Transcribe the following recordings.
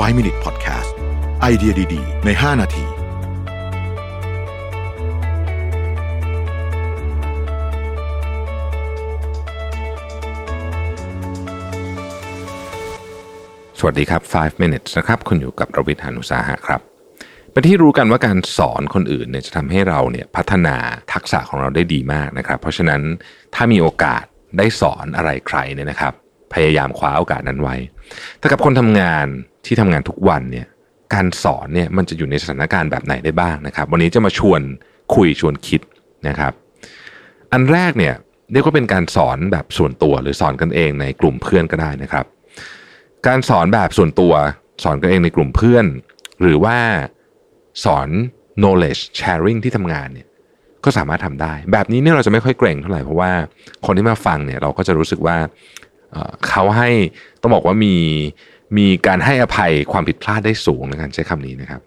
5 Minute Podcast ไอเดียดี ๆ ใน 5 นาทีสวัสดีครับ 5 minutes นะครับ คุณอยู่กับประวิทยานุสาหะครับ เป็นที่รู้กันว่าการสอนคนอื่นเนี่ยจะทำให้เราเนี่ยพัฒนาทักษะของเราได้ดีมากนะครับ เพราะฉะนั้นถ้ามีโอกาสได้สอนอะไรใครเนี่ยนะครับ พยายามคว้าโอกาสนั้นไว้ แต่กับคนทำงาน ที่ทำงานทุกวันเนี่ยการสอนเนี่ยมันจะอยู่ในสถานการณ์แบบไหนได้บ้างนะครับ วันนี้จะมาชวนคุยชวนคิดนะครับ อันแรกเนี่ยเรียกว่าเป็นการสอนแบบส่วนตัวหรือสอนกันเองในกลุ่มเพื่อนก็ได้นะครับ การสอนแบบส่วนตัวสอนกันเองในกลุ่มเพื่อน หรือว่าสอน knowledge sharing ที่ทำงานเนี่ยก็สามารถทำได้ แบบนี้เนี่ยเราจะไม่ค่อยเกรงเท่าไหร่เพราะว่าคนที่มาฟังเนี่ยเราก็จะรู้สึกว่าเเขาให้ต้องบอกว่ามี มีการให้อภัยความผิดพลาดได้สูงในการใช้คำนี้นะครับ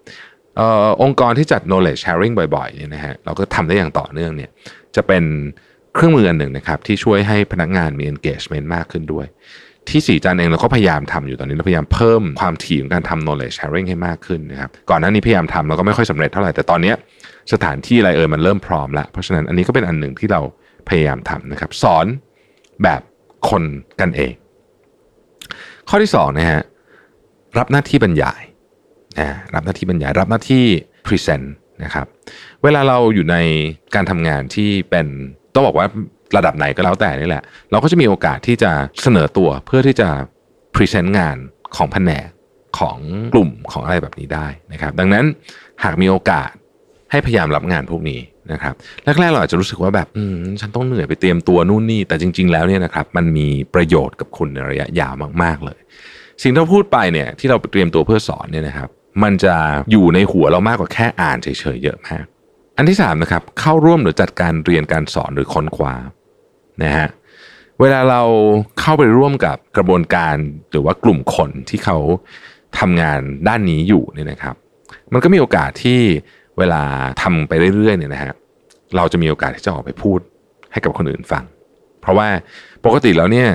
ออองค์กรที่จัด knowledge sharing บ่อยๆเนี่ยนะฮะเราก็ทำได้อย่างต่อเนื่องเนี่ยจะเป็นเครื่องมืออันหนึ่งนะครับที่ช่วยให้พนักงานมี engagement มากขึ้นด้วย ที่สีจันเองเราก็พยายามทำอยู่ตอนนี้เราพยายามเพิ่มความถี่ของการทำ knowledge sharing ให้มากขึ้นนะครับก่อนหน้านี้พยายามทำเราก็ไม่ค่อยสำเร็จเท่าไหร่แต่ตอนนี้สถานที่อะไรเอ่ยมันเริ่มพร้อมแล้วเพราะฉะนั้นอันนี้ก็เป็นอันหนึ่งที่เราพยายามทำนะครับ สอนแบบคนกันเอง ข้อที่สองนะฮะ รับหน้าที่บรรยายนะรับหน้าที่บรรยาย รับหน้าที่ present นะครับเวลาเราอยู่ในการทำงานที่เป็นต้องบอกว่าระดับไหนก็แล้วแต่นี่แหละ เราก็จะมีโอกาสที่จะเสนอตัวเพื่อที่จะพรีเซนต์งานของแผนกของกลุ่มของอะไรแบบนี้ได้นะครับ ดังนั้นหากมีโอกาสให้พยายามรับงานพวกนี้นะครับแรกๆเราอาจจะรู้สึกว่าแบบอืมฉันต้องเหนื่อยไปเตรียมตัวนู่นนี่แต่จริง ๆ แล้วเนี่ยนะครับมันมีประโยชน์กับคุณในระยะยาวมาก ๆเลย สิ่งที่เราพูดไปเนี่ยที่เราเตรียมตัวเพื่อสอนเนี่ยนะครับ มันจะอยู่ในหัวเรามากกว่าแค่อ่านเฉยๆเยอะมากอันที่สามนะครับเข้าร่วมหรือจัดการเรียนการสอนหรือค้นคว้านะฮะเวลาเราเข้าไปร่วมกับกระบวนการหรือว่ากลุ่มคนที่เขาทำงานด้านนี้อยู่เนี่ยนะครับ มันก็มีโอกาสที่เวลาทำไปเรื่อยๆเนี่ยนะฮะเราจะมีโอกาสที่จะออกไปพูดให้กับคนอื่นฟัง เพราะว่าปกติแล้วเนี่ย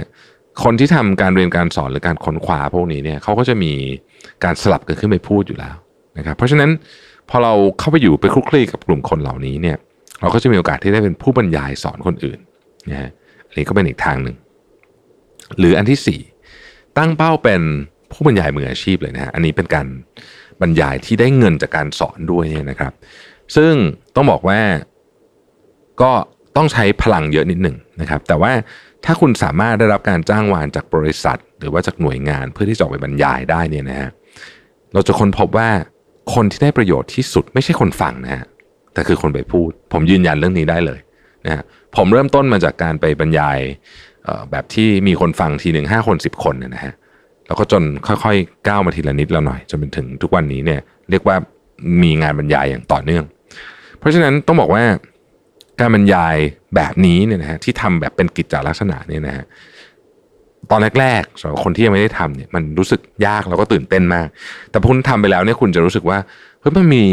คนที่ทำการเรียนการสอนหรือการค้นคว้าพวกนี้เนี่ยเขาก็จะมีการสลับกันขึ้นไปพูดอยู่แล้วนะครับ เพราะฉะนั้นพอเราเข้าไปอยู่ไปคลุกคลีกับกลุ่มคนเหล่านี้เนี่ย เราก็จะมีโอกาสที่ได้เป็นผู้บรรยายสอนคนอื่นนะฮะอันนี้ก็เป็นอีกทางหนึ่งหรืออันที่สี่ตั้งเป้าเป็นผู้บรรยายมืออาชีพเลยนะฮะอันนี้เป็นการบรรยายที่ได้เงินจากการสอนด้วยนะครับ ซึ่งต้องบอกว่าก็ ต้องใช้พลังเยอะนิดหนึ่งนะครับ แต่ว่าถ้าคุณสามารถได้รับการจ้างวานจากบริษัท หรือว่าจากหน่วยงานเพื่อที่จะออกไปบรรยายได้เนี่ยนะฮะเราจะค้นพบว่าคนที่ได้ประโยชน์ที่สุดไม่ใช่คนฟังนะฮะแต่คือคนไปพูด ผมยืนยันเรื่องนี้ได้เลยนะฮะผมเริ่มต้นมาจากการไปบรรยายแบบที่มีคนฟังทีหนึ่งห้าคนสิบคนเนยนะฮะแล้วก็จนค่อยๆก้าวมาทีละนิดละหน่อยจนเป็นถึงทุกวันนี้เนี่ยเรียกว่ามีงานบรรยายอย่างต่อเนื่อง เพราะฉะนั้นต้องบอกว่า การบรรยายแบบนี้เนี่ยนะฮะที่ทำแบบเป็นกิจจลักษณะเนี่ยนะฮะตอนแรกๆสำหรับคนที่ยังไม่ได้ทำเนี่ยมันรู้สึกยากแล้วก็ตื่นเต้นมาก แต่พอคุณทำไปแล้วเนี่ยคุณจะรู้สึกว่าเฮ้ยมันมี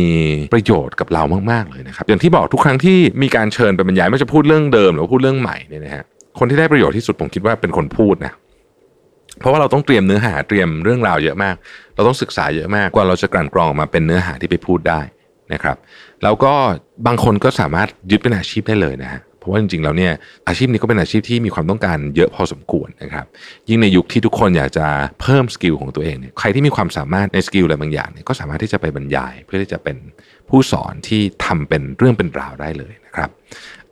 ประโยชน์กับเรามากๆเลยนะครับ อย่างที่บอกทุกครั้งที่มีการเชิญไปบรรยายไม่ว่าจะพูดเรื่องเดิม หรือว่าพูดเรื่องใหม่เนี่ยนะฮะคนที่ได้ประโยชน์ที่สุดผมคิดว่าเป็นคนพูดนะเพราะว่าเราต้องเตรียมเนื้อหาเตรียมเรื่องราวเยอะมาก เราต้องศึกษาเยอะมากกว่าเราจะกลั่นกรองออกมาเป็นเนื้อหาที่ไปพูดได้ นะครับแล้วก็บางคนก็สามารถยึดเป็นอาชีพได้เลยนะฮะเพราะว่าจริงๆแล้วเนี่ยอาชีพนี้ก็เป็นอาชีพที่มีความต้องการเยอะพอสมควรนะครับ ยิ่งในยุคที่ทุกคนอยากจะเพิ่ม skill ของตัวเองเนี่ยใครที่มีความสามารถใน skill อะไรบางอย่างเนี่ยก็สามารถที่จะไปบรรยาย เพื่อที่จะเป็นผู้สอนที่ทำเป็นเรื่องเป็นราวได้เลยนะครับ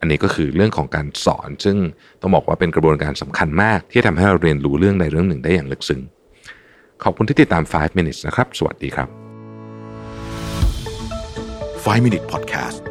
อันนี้ก็คือเรื่องของการสอน ซึ่งต้องบอกว่าเป็นกระบวนการสำคัญมาก ที่ทำให้เราเรียนรู้เรื่องใดเรื่องหนึ่งได้อย่างลึกซึ้งขอบคุณที่ติดตาม 5 minutes นะครับ สวัสดีครับ 5 Minute Podcast